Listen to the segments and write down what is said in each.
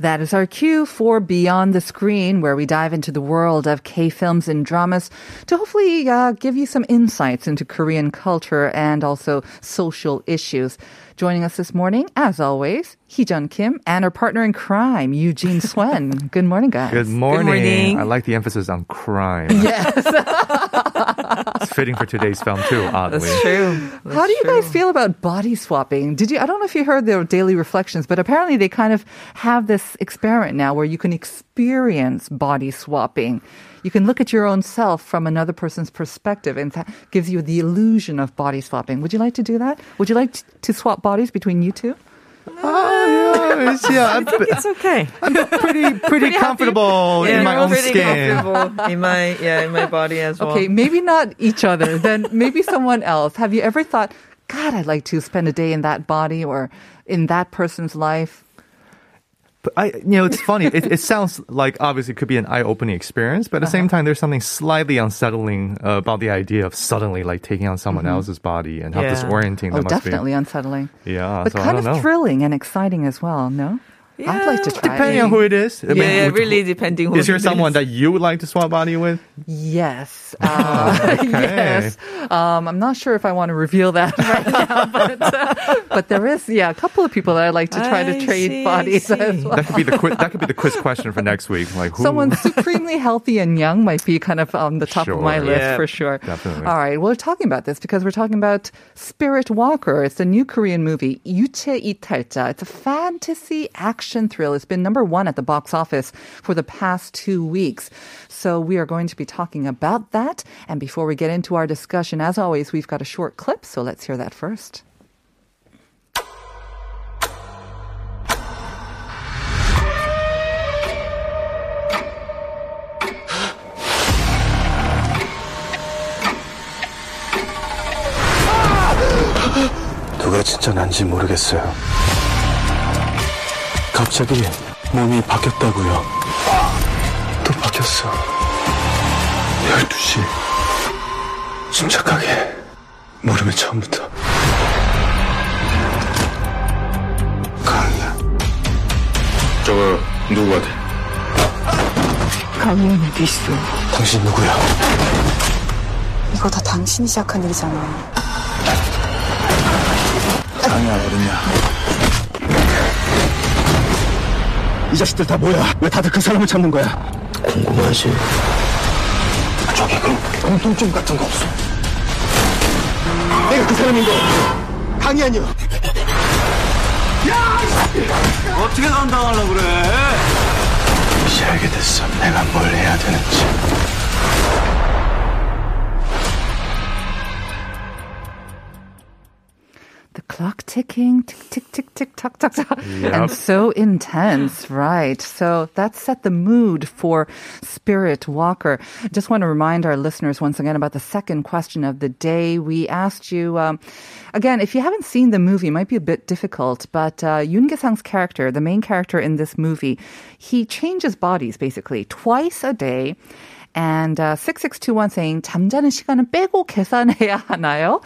That is our cue for Beyond the Screen, where we dive into the world of K films and dramas to hopefully uh, give you some insights into Korean culture and also social issues. Joining us this morning, as always, Heejun Kim and her partner in crime, Eugene Swen. Good morning, guys. Good morning. morning. I like the emphasis on crime. Yes. It's fitting for today's film too, oddly. That's true. How do you guys feel about body swapping? Did you? I don't know if you heard their daily reflections, but apparently they kind of have this experiment now where you can experience body swapping. You can look at your own self from another person's perspective, and that gives you the illusion of body swapping. Would you like to do that? Would you like to swap bodies between you two? Oh, yeah, it's, yeah, I'm, It's okay. I'm pretty, pretty comfortable in my own pretty skin. comfortable in my yeah in my body as well. Okay, maybe not each other. Then maybe someone else. Have you ever thought, God, I'd like to spend a day in that body or in that person's life? But I, you know, it's funny. It, it sounds like obviously it could be an eye-opening experience, but at the same Uh-huh. time, there's something slightly unsettling uh, about the idea of suddenly like taking on someone else's body and how Yeah. disorienting Oh, that must definitely unsettling. Yeah, But so kind of know. thrilling and exciting as well, no? I'd like to try Depending it. on who it is. I yeah, mean, yeah, would- really depending. who Is there it someone that you would like to swap body with? Yes. Uh, yes. Um, I'm not sure if I want to reveal that right now, but, uh, but there is, yeah, a couple of people that I'd like to try to I trade see, bodies see. as well. That could be the quiz, that could be the quiz question for next week. Like who? Someone supremely healthy and young might be kind of on the top of my Sure. list Yeah. for sure. Definitely. All right, we're talking about this because we're talking about Spirit Walker. It's a new Korean movie, 유체 이탈자. It's a fantasy action thrill. It's been number one at the box office for the past two weeks. So we are going to be talking about that. And before we get into our discussion, as always, we've got a short clip. So let's hear that first. 누가 진짜 난지 모르겠어요. 갑자기 몸이 바뀌었다고요. 또 바뀌었어. 12시. 침착하게. 모르면 처음부터. 강이야. 저거 누구 같아? 강의원 어디 있어? 당신 누구야? 이거 다 당신이 시작한 일이잖아. 강이야 어딨냐? 이 자식들 다 뭐야? 왜 다들 그 사람을 찾는 거야? 궁금하지. 저기 그럼 공통점 같은 거 없어? 내가 그 사람인 거 강이 아니야. 야! 어떻게 감당하려고 그래? 이제 알게 됐어. 내가 뭘 해야 되는지. Clock ticking, tick, tick, tick, tick, tock, tock, tock. And so intense, right? So that set the mood for Spirit Walker. Just want to remind our listeners once again about the second question of the day. We asked you, um, again, if you haven't seen the movie, it might be a bit difficult, but uh, Yoon Kye-sang's character, the main character in this movie, he changes bodies basically twice a day. And uh, 6621 saying 잠자는 시간은 빼고 계산해야 하나요?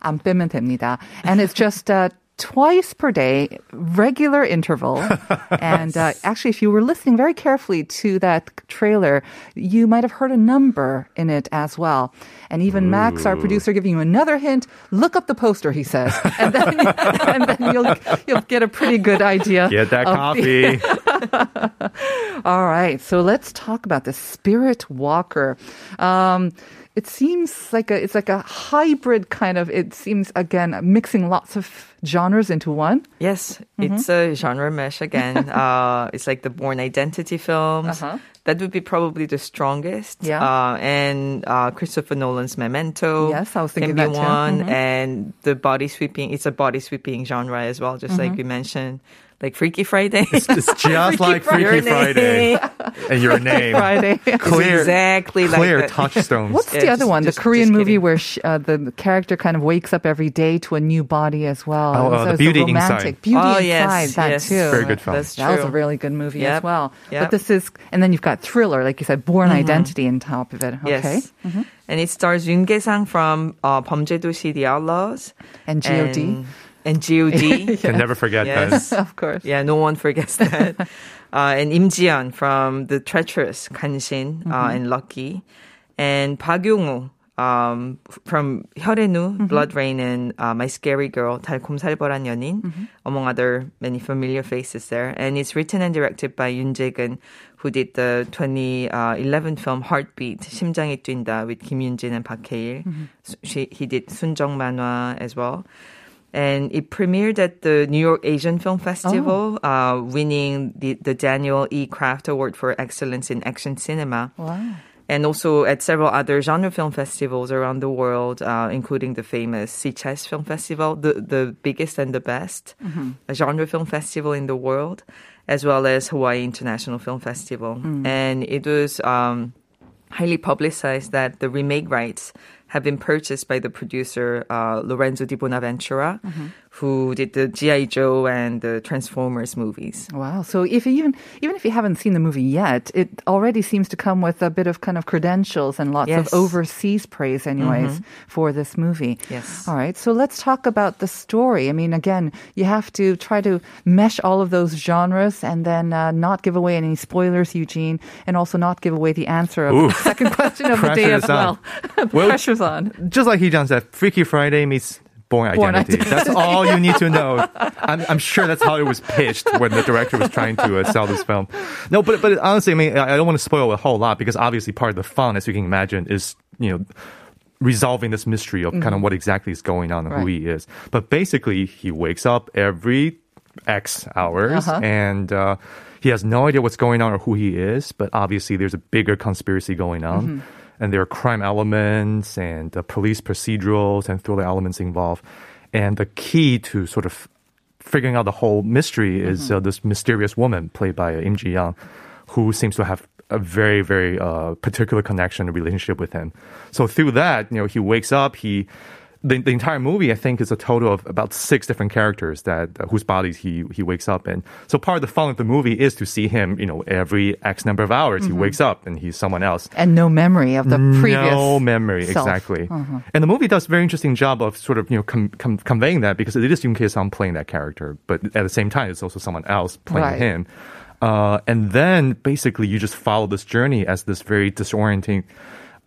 안 빼면 됩니다. And it's just uh, twice per day, regular interval. and uh, actually, if you were listening very carefully to that trailer, you might have heard a number in it as well. And even Max, our producer, giving you another hint. Look up the poster, he says, and then, and then you'll you'll get a pretty good idea. Get that of the- coffee. all right, so let's talk about the Spirit Walker. Um, it seems like a it's like a hybrid kind of. It seems again mixing lots of genres into one. Yes, Mm-hmm. it's a genre mesh again. uh, it's like the Bourne Identity films. Uh-huh. That would be probably the strongest. Yeah. Uh, and uh, Christopher Nolan's Memento. Yes, I was thinking can be that too. one. Mhm. And the body swapping. It's a body swapping genre as well, just Mm-hmm. like you mentioned like Freaky Friday. It's, it's just Freaky like Freaky Friday. And your name. Friday. Clear, exactly clear like touchstones. What's yeah, the other just, one? The Korean movie where uh, the character kind of wakes up every day to a new body as well. Oh, uh, oh, so the Beauty Inside. Beauty oh, Inside, that yes. too. Very good film. That's true. That was a really good movie yep. as well. Yep. But this is, and then you've got Thriller, like you said, Bourne mm-hmm. Identity on top of it. Okay. Yes. Mm-hmm. And it stars Yoon Kye-sang from uh, 범죄도시 The Outlaws. And G.O.D. And and God. yes. Can never forget yes. that. of course. Yeah, no one forgets that. uh, and Im Ji-yeon from the treacherous Kanshin uh, mm-hmm. and Lucky, and Park um, from 혈의 mm mm-hmm. Blood Rain, and uh, My Scary Girl, 달콤 살벌한 연인, mm-hmm. among other many familiar faces there. And it's written and directed by Yoon Jae-gun, who did the 2011 uh, film Heartbeat, 심장이 뛴다, with Kim Yoon Jin and Park Hae-il. Mm-hmm. She, he did 순정 만화 as well and it premiered at the New York Asian Film Festival, uh, winning the, the Daniel E. Kraft Award for Excellence in Action Cinema. Wow. And also at several other genre film festivals around the world, uh, including the famous Sitges Film Festival, the, the biggest and the best a genre film festival in the world, as well as Hawaii International Film Festival. And it was um, highly publicized that the remake rights have been purchased by the producer uh, Lorenzo Di Bonaventura, who did the GI Joe and the Transformers movies. Wow. So if you even even if you haven't seen the movie yet, it already seems to come with a bit of kind of credentials and lots Yes. of overseas praise anyways for this movie. Yes. All right. So let's talk about the story. I mean, again, you have to try to mesh all of those genres and then uh, not give away any spoilers, Eugene, and also not give away the answer of Ooh. the second question of the day as well. on. Well, on. Just like he said, Freaky Friday meets Bourne Bourne Identity. Identity. That's all you need to know. I'm, I'm sure that's how it was pitched when the director was trying to uh, sell this film. No, but but honestly, I mean, I don't want to spoil a whole lot because obviously part of the fun, as you can imagine, is you know resolving this mystery of kind of what exactly is going on and who he is. But basically, he wakes up every X hours and. Uh, he has no idea what's going on or who he is, but obviously there's a bigger conspiracy going on. And there are crime elements and uh, police procedurals and thriller elements involved. And the key to sort of figuring out the whole mystery is uh, this mysterious woman played by uh, Im Ji-yeon, who seems to have a very, very uh, particular connection and relationship with him. So through that, you know, he wakes up, he the, the entire movie, I think, is a total of about six different characters that uh, whose bodies he he wakes up in. So part of the fun of the movie is to see him, you know, every X number of hours he wakes up and he's someone else. And no memory of the previous. No memory, self. exactly. And the movie does a very interesting job of sort of you know com- com- conveying that because it is Yoon Kye-sang playing that character, but at the same time, it's also someone else playing Right. him. Uh, and then basically, you just follow this journey as this very disorienting.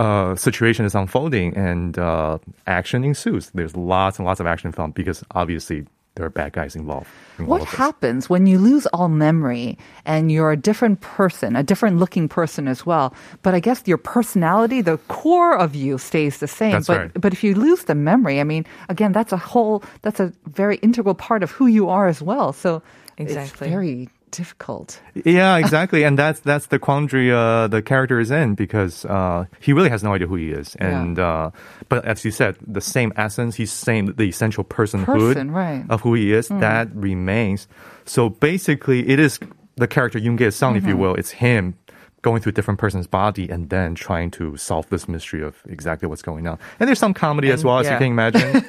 Uh, situation is unfolding and uh, action ensues. There's lots and lots of action in film because obviously there are bad guys involved. in What happens when you lose all memory and you're a different person, a different looking person as well? But I guess your personality, the core of you stays the same. That's but right. but if you lose the memory, I mean, again, that's a whole that's a very integral part of who you are as well. So Exactly. it's very difficult. Yeah, exactly, and that's that's the quandary uh, the character is in because uh, he really has no idea who he is, and uh, but as you said, the same essence, he's saying the essential personhood Person, right. of who he is that remains. So basically, it is the character Yoon Kye-sang, if you will. It's him going through a different person's body and then trying to solve this mystery of exactly what's going on. And there's some comedy as And- well, as you can imagine.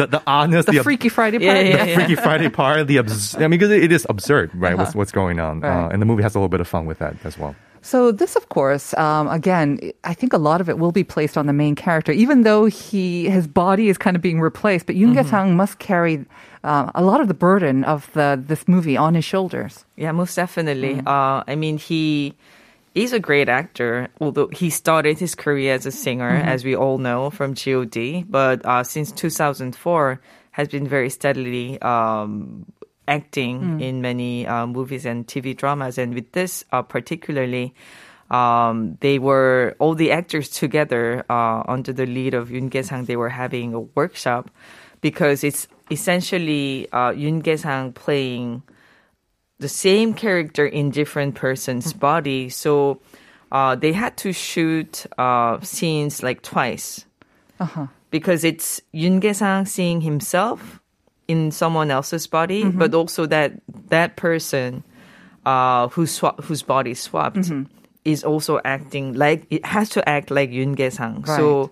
the, the oddness, The the, ab- Freaky Friday part. yeah, the Freaky Friday part, the abs- I mean, because it is absurd, right? What's what's going on, Uh-huh. Right. uh, and the movie has a little bit of fun with that as well. So this, of course, um, again, I think a lot of it will be placed on the main character, even though he his body is kind of being replaced. But Yoon Sang must carry uh, a lot of the burden of the this movie on his shoulders. Yeah, most definitely. Uh, I mean, he is a great actor, although he started his career as a singer, as we all know from G.O.D. But uh, since 2004, has been very steadily um, acting in many uh, movies and TV dramas. And with this uh, particularly, um, they were all the actors together uh, under the lead of Yoon Kye-sang. They were having a workshop because it's essentially uh, Yoon Kye-sang playing the same character in different person's body. So uh, they had to shoot uh, scenes like twice. Because it's Yoon Kye-sang seeing himself in someone else's body, but also that that person uh, who whose body swapped is also acting like it has to act like Yoon Kye-sang. So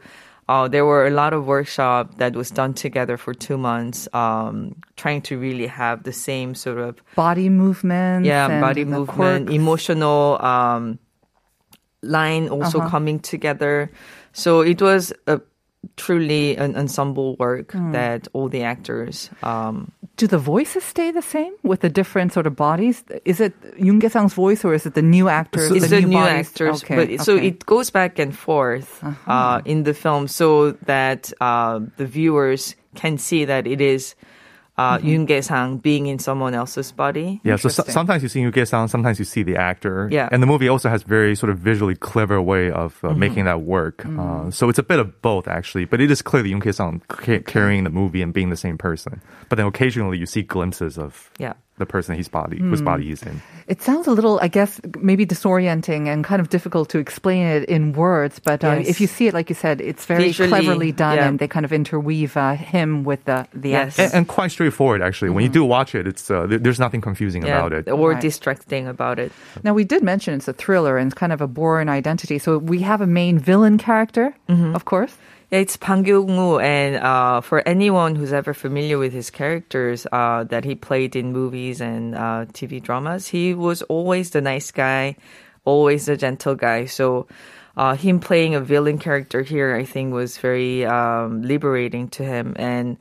uh, there were a lot of workshop that was done together for two months, um, trying to really have the same sort of Body movements. yeah and body movement, quirks. emotional um, line also coming together. So it was a truly an ensemble work that all the actors um, Do the voices stay the same with the different sort of bodies? Is it Yoon Kye-sang's voice or is it the new actors? it's the new bodies? actors, Okay, but it- so it goes back and forth uh, in the film, so that uh, the viewers can see that it is uh, Mm-hmm. Yoon Kye-sang being in someone else's body. Yeah, so, so sometimes you see Yu Sang, sometimes you see the actor. Yeah. And the movie also has very sort of visually clever way of Mm-hmm. uh, making that work. Mm. Uh, so it's a bit of both actually, but it is clearly Yoon Sang ca- carrying the movie and being the same person. But then occasionally you see glimpses of Yeah. The person he's body, whose Hmm. body he's in. It sounds a little, I guess, maybe disorienting and kind of difficult to explain it in words. But uh, Yes. if you see it, like you said, it's very Visually, cleverly done, yeah. and they kind of interweave uh, him with the the Yes. And, and quite straightforward actually. When you do watch it, it's uh, there- there's nothing confusing Yeah, about it. or Right. distracting about it. Now we did mention it's a thriller and it's kind of a Bourne identity. So we have a main villain character, of course. Yeah, it's Park Yong-woo, and uh, for anyone who's ever familiar with his characters uh, that he played in movies and uh, TV dramas, he was always the nice guy, always the gentle guy. So uh, him playing a villain character here, I think, was very um, liberating to him. And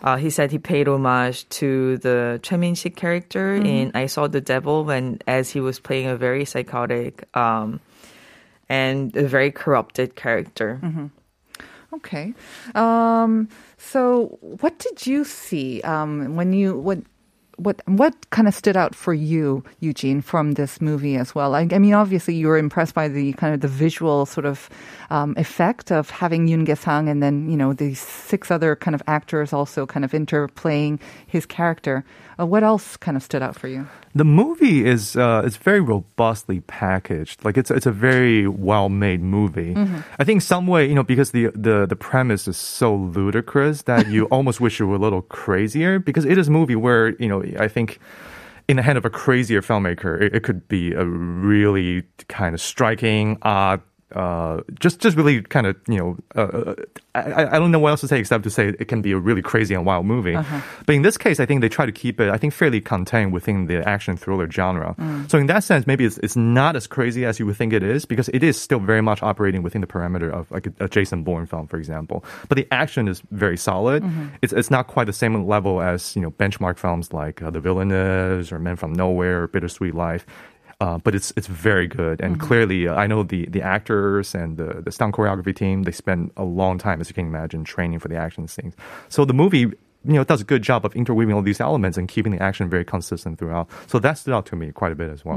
uh, he said he paid homage to the Choi Min-sik character in I Saw the Devil when, as he was playing a very psychotic um, and a very corrupted character. Okay. Um, so what did you see um, when you what what what kind of stood out for you, Eugene, from this movie as well? I, I mean, obviously you were impressed by the kind of the visual sort of um, effect of having Yoon Kye-sang and then you know these six other kind of actors also kind of interplaying his character. Uh, what else kind of stood out for you? The movie is uh, it's very robustly packaged. Like it's it's a very well made movie. I think some way you know because the the the premise is so ludicrous that you almost wish you were a little crazier because it is a movie where you know I think. In the hand of a crazier filmmaker, it, it could be a really kind of striking, odd, uh, just just really kind of you know uh, I, I don't know what else to say except to say it can be a really crazy and wild movie. But in this case, I think they try to keep it I think fairly contained within the action thriller genre. So in that sense, maybe it's it's not as crazy as you would think it is because it is still very much operating within the parameter of like a, a Jason Bourne film, for example. But the action is very solid. It's it's not quite the same level as you know benchmark films like uh, The Villainess or Men from Nowhere or Bittersweet Life. Uh, but it's it's very good, and clearly, uh, I know the the actors and the the stunt choreography team. They spend a long time, as you can imagine, training for the action scenes. So the movie, you know, does a good job of interweaving all these elements and keeping the action very consistent throughout. So that stood out to me quite a bit as well.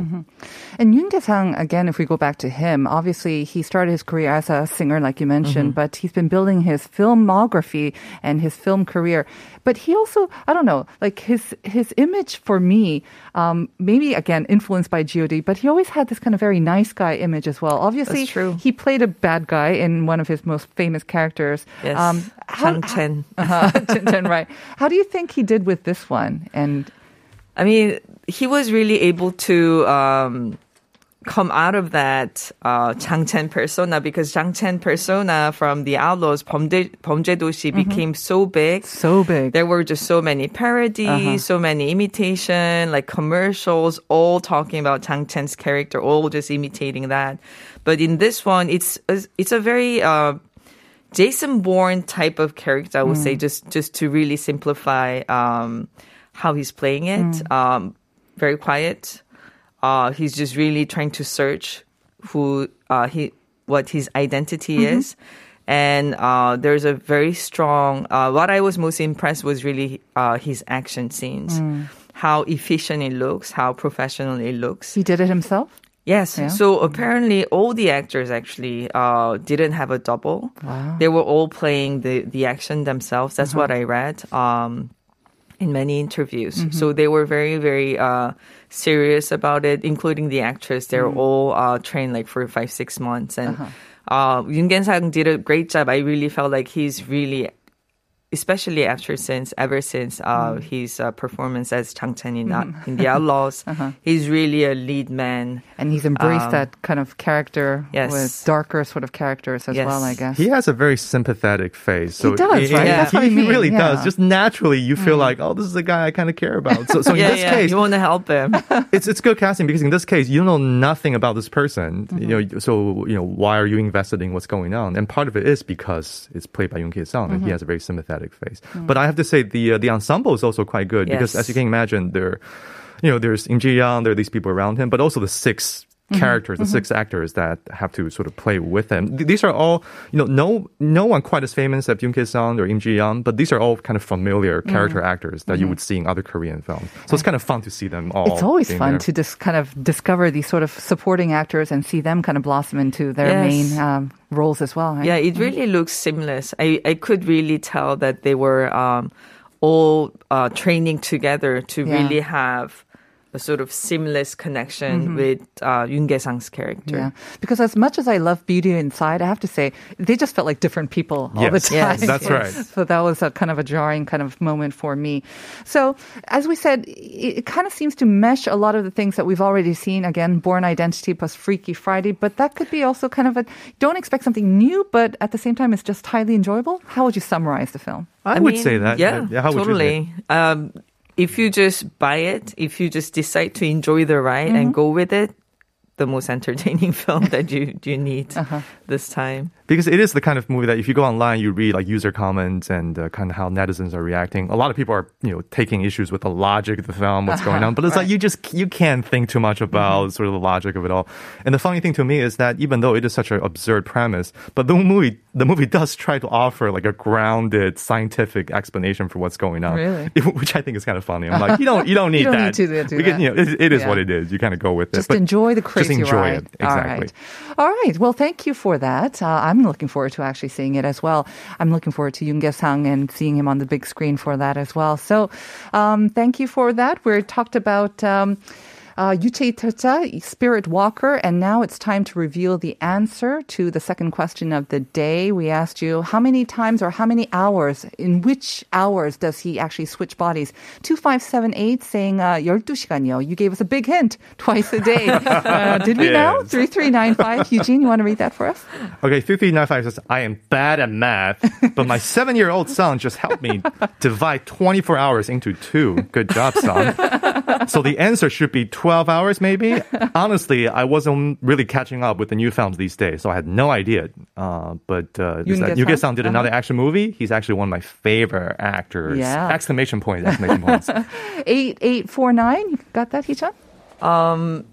And Yoon Kye-sang, again, if we go back to him, obviously he started his career as a singer, like you mentioned, but he's been building his filmography and his film career. But he also, I don't know, like his his image for me, um, maybe again influenced by God, but he always had this kind of very nice guy image as well. Obviously, That's true. he played a bad guy in one of his most famous characters. Yes, how- Chang Chen. uh-huh, Chen Chen, right. How do you think he did with this one? And I mean, he was really able to um, come out of that uh, Chang Chen persona because Chang Chen persona from the Outlaws, 범죄, 범죄도시 became so big. so big. There were just so many parodies, so many imitation, like commercials, all talking about Chang Chen's character, all just imitating that. But in this one, it's a, it's a very uh, Jason Bourne type of character, I would say, just just to really simplify um, how he's playing it. Um, very quiet. Uh, he's just really trying to search who uh, he what his identity is. And uh, there's a very strong. Uh, what I was most impressed was really uh, his action scenes, how efficient it looks, how professional it looks. he did it himself? Yes. Yeah. So apparently, all the actors actually uh, didn't have a double. Wow. They were all playing the the action themselves. That's what I read um, in many interviews. So they were very very uh, serious about it, including the actress. They were all uh, trained like for five six months, and uh Yoon Kye-sang did a great job. I really felt like he's really especially after since ever since uh, Mm. his uh, performance as Chang Chen in, uh, in The Outlaws, Uh-huh. he's really a lead man. And he's embraced Um, that kind of character yes. with darker sort of characters as Yes. well, I guess. He has a very sympathetic face. So He does, right? That's he, what I he really yeah. does. Just naturally, you feel like, oh, this is a guy I kind of care about. So, so in yeah, this yeah, case, you want to help him. it's it's good casting because in this case, you know nothing about this person. Mm-hmm. You know, so you know why are you invested in what's going on? And part of it is because it's played by Yoon Kye-sang, and he Mm-hmm. has a very sympathetic face. Mm. But I have to say, the uh, the ensemble is also quite good because, as you can imagine, there, you know, there's Im Ji-yeon, there are these people around him, but also the six Mm-hmm. characters, the six actors that have to sort of play with them. Th- These are all, you know, no no one quite as famous as Yoon Kye-sang or Im Ji-yeon, but these are all kind of familiar Mm-hmm. character actors that you would see in other Korean films. So it's kind of fun to see them all. It's always fun there. to just kind of discover these sort of supporting actors and see them kind of blossom into their Yes. main um, roles as well. right? Yeah, it really looks seamless. I, I could really tell that they were um, all uh, training together to Yeah. really have a sort of seamless connection with uh, Yoon Kye-sang's character. Yeah, because as much as I love Beauty Inside, I have to say they just felt like different people all the time. yes, that's right. So that was a kind of a jarring kind of moment for me. So as we said, it, it kind of seems to mesh a lot of the things that we've already seen. Again, Bourne Identity plus Freaky Friday, but that could be also kind of a don't expect something new, but at the same time, it's just highly enjoyable. How would you summarize the film? I, would mean, say that. Yeah, how would you say? totally. Um, if you just buy it, if you just decide to enjoy the ride and mm-hmm. go with it, the most entertaining film that you you need uh-huh. this time. Because it is the kind of movie that if you go online, you read like user comments and uh, kind of how netizens are reacting. A lot of people are, you know, taking issues with the logic of the film, what's going uh-huh. on. But it's like you just you can't think too much about mm-hmm. sort of the logic of it all. And the funny thing to me is that even though it is such an absurd premise, but the movie the movie does try to offer like a grounded scientific explanation for what's going on, Really? which I think is kind of funny. I'm like, you don't you don't need don't that. need to do We can- that. you know, it, it is Yeah. what it is. You kind of go with Just it. But enjoy the crazy Just enjoy ride. it. Exactly. All right. All right. Well, thank you for that. Uh, I'm looking forward to actually seeing it as well. I'm looking forward to Yoon Sang and seeing him on the big screen for that as well. So, um, thank you for that. We talked about. Um, uh, Yuchei Tercha, Spirit Walker, and now it's time to reveal the answer to the second question of the day. We asked you how many times or how many hours, in which hours does he actually switch bodies? 2578 saying uh, 12시간이요. You gave us a big hint, twice a day. Uh, did we know? Yes. 3395. Eugene, you want to read that for us? Okay, 3395 says, I am bad at math, but my seven year old son just helped me divide 24 hours into two. Good job, son. so the answer should be 12 hours, maybe. Honestly, I wasn't really catching up with the new films these days, so I had no idea. Uh, but uh, Yoon Yoon Ge-sung? Ge-sung did another action movie. He's actually one of my favorite actors. Yeah. Exclamation point, exclamation points. 8849. You got that, Hichan? Um,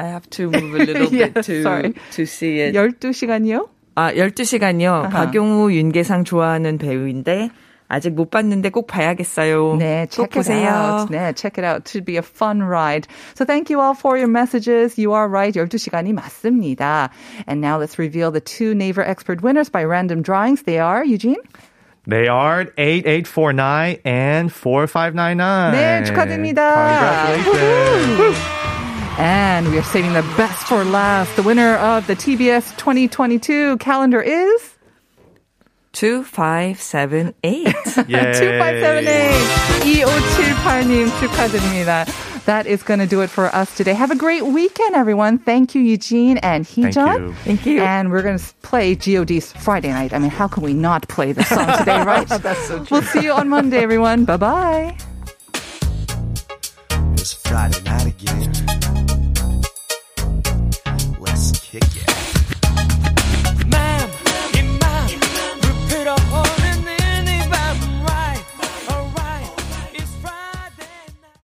I have to move a little Yeah, bit to sorry. to see it. 12시간이요? 아, 12시간요. 박용우, 윤계상 좋아하는 배우인데 아직 못 봤는데 꼭 봐야겠어요. 네, 꼭 check it 보세요. out. 네, check it out. It should be a fun ride. So thank you all for your messages. You are right. 12시간이 맞습니다. And now let's reveal the two Naver Expert winners by random drawings. They are, Eugene? They are 8849 and 4599. 네, 축하드립니다. Congratulations. And we are saving the best for last. The winner of the TBS 2022 calendar is 2578. Yay. 2578. 2578님 축하드립니다. That is going to do it for us today. Have a great weekend, everyone. Thank you, Eugene and Thank Heejun. you. Thank you. And we're going to play GOD's Friday night. I mean, how can we not play this song today, right? That's so true. We'll see you on Monday, everyone. Bye bye. It's Friday night again. Let's kick it.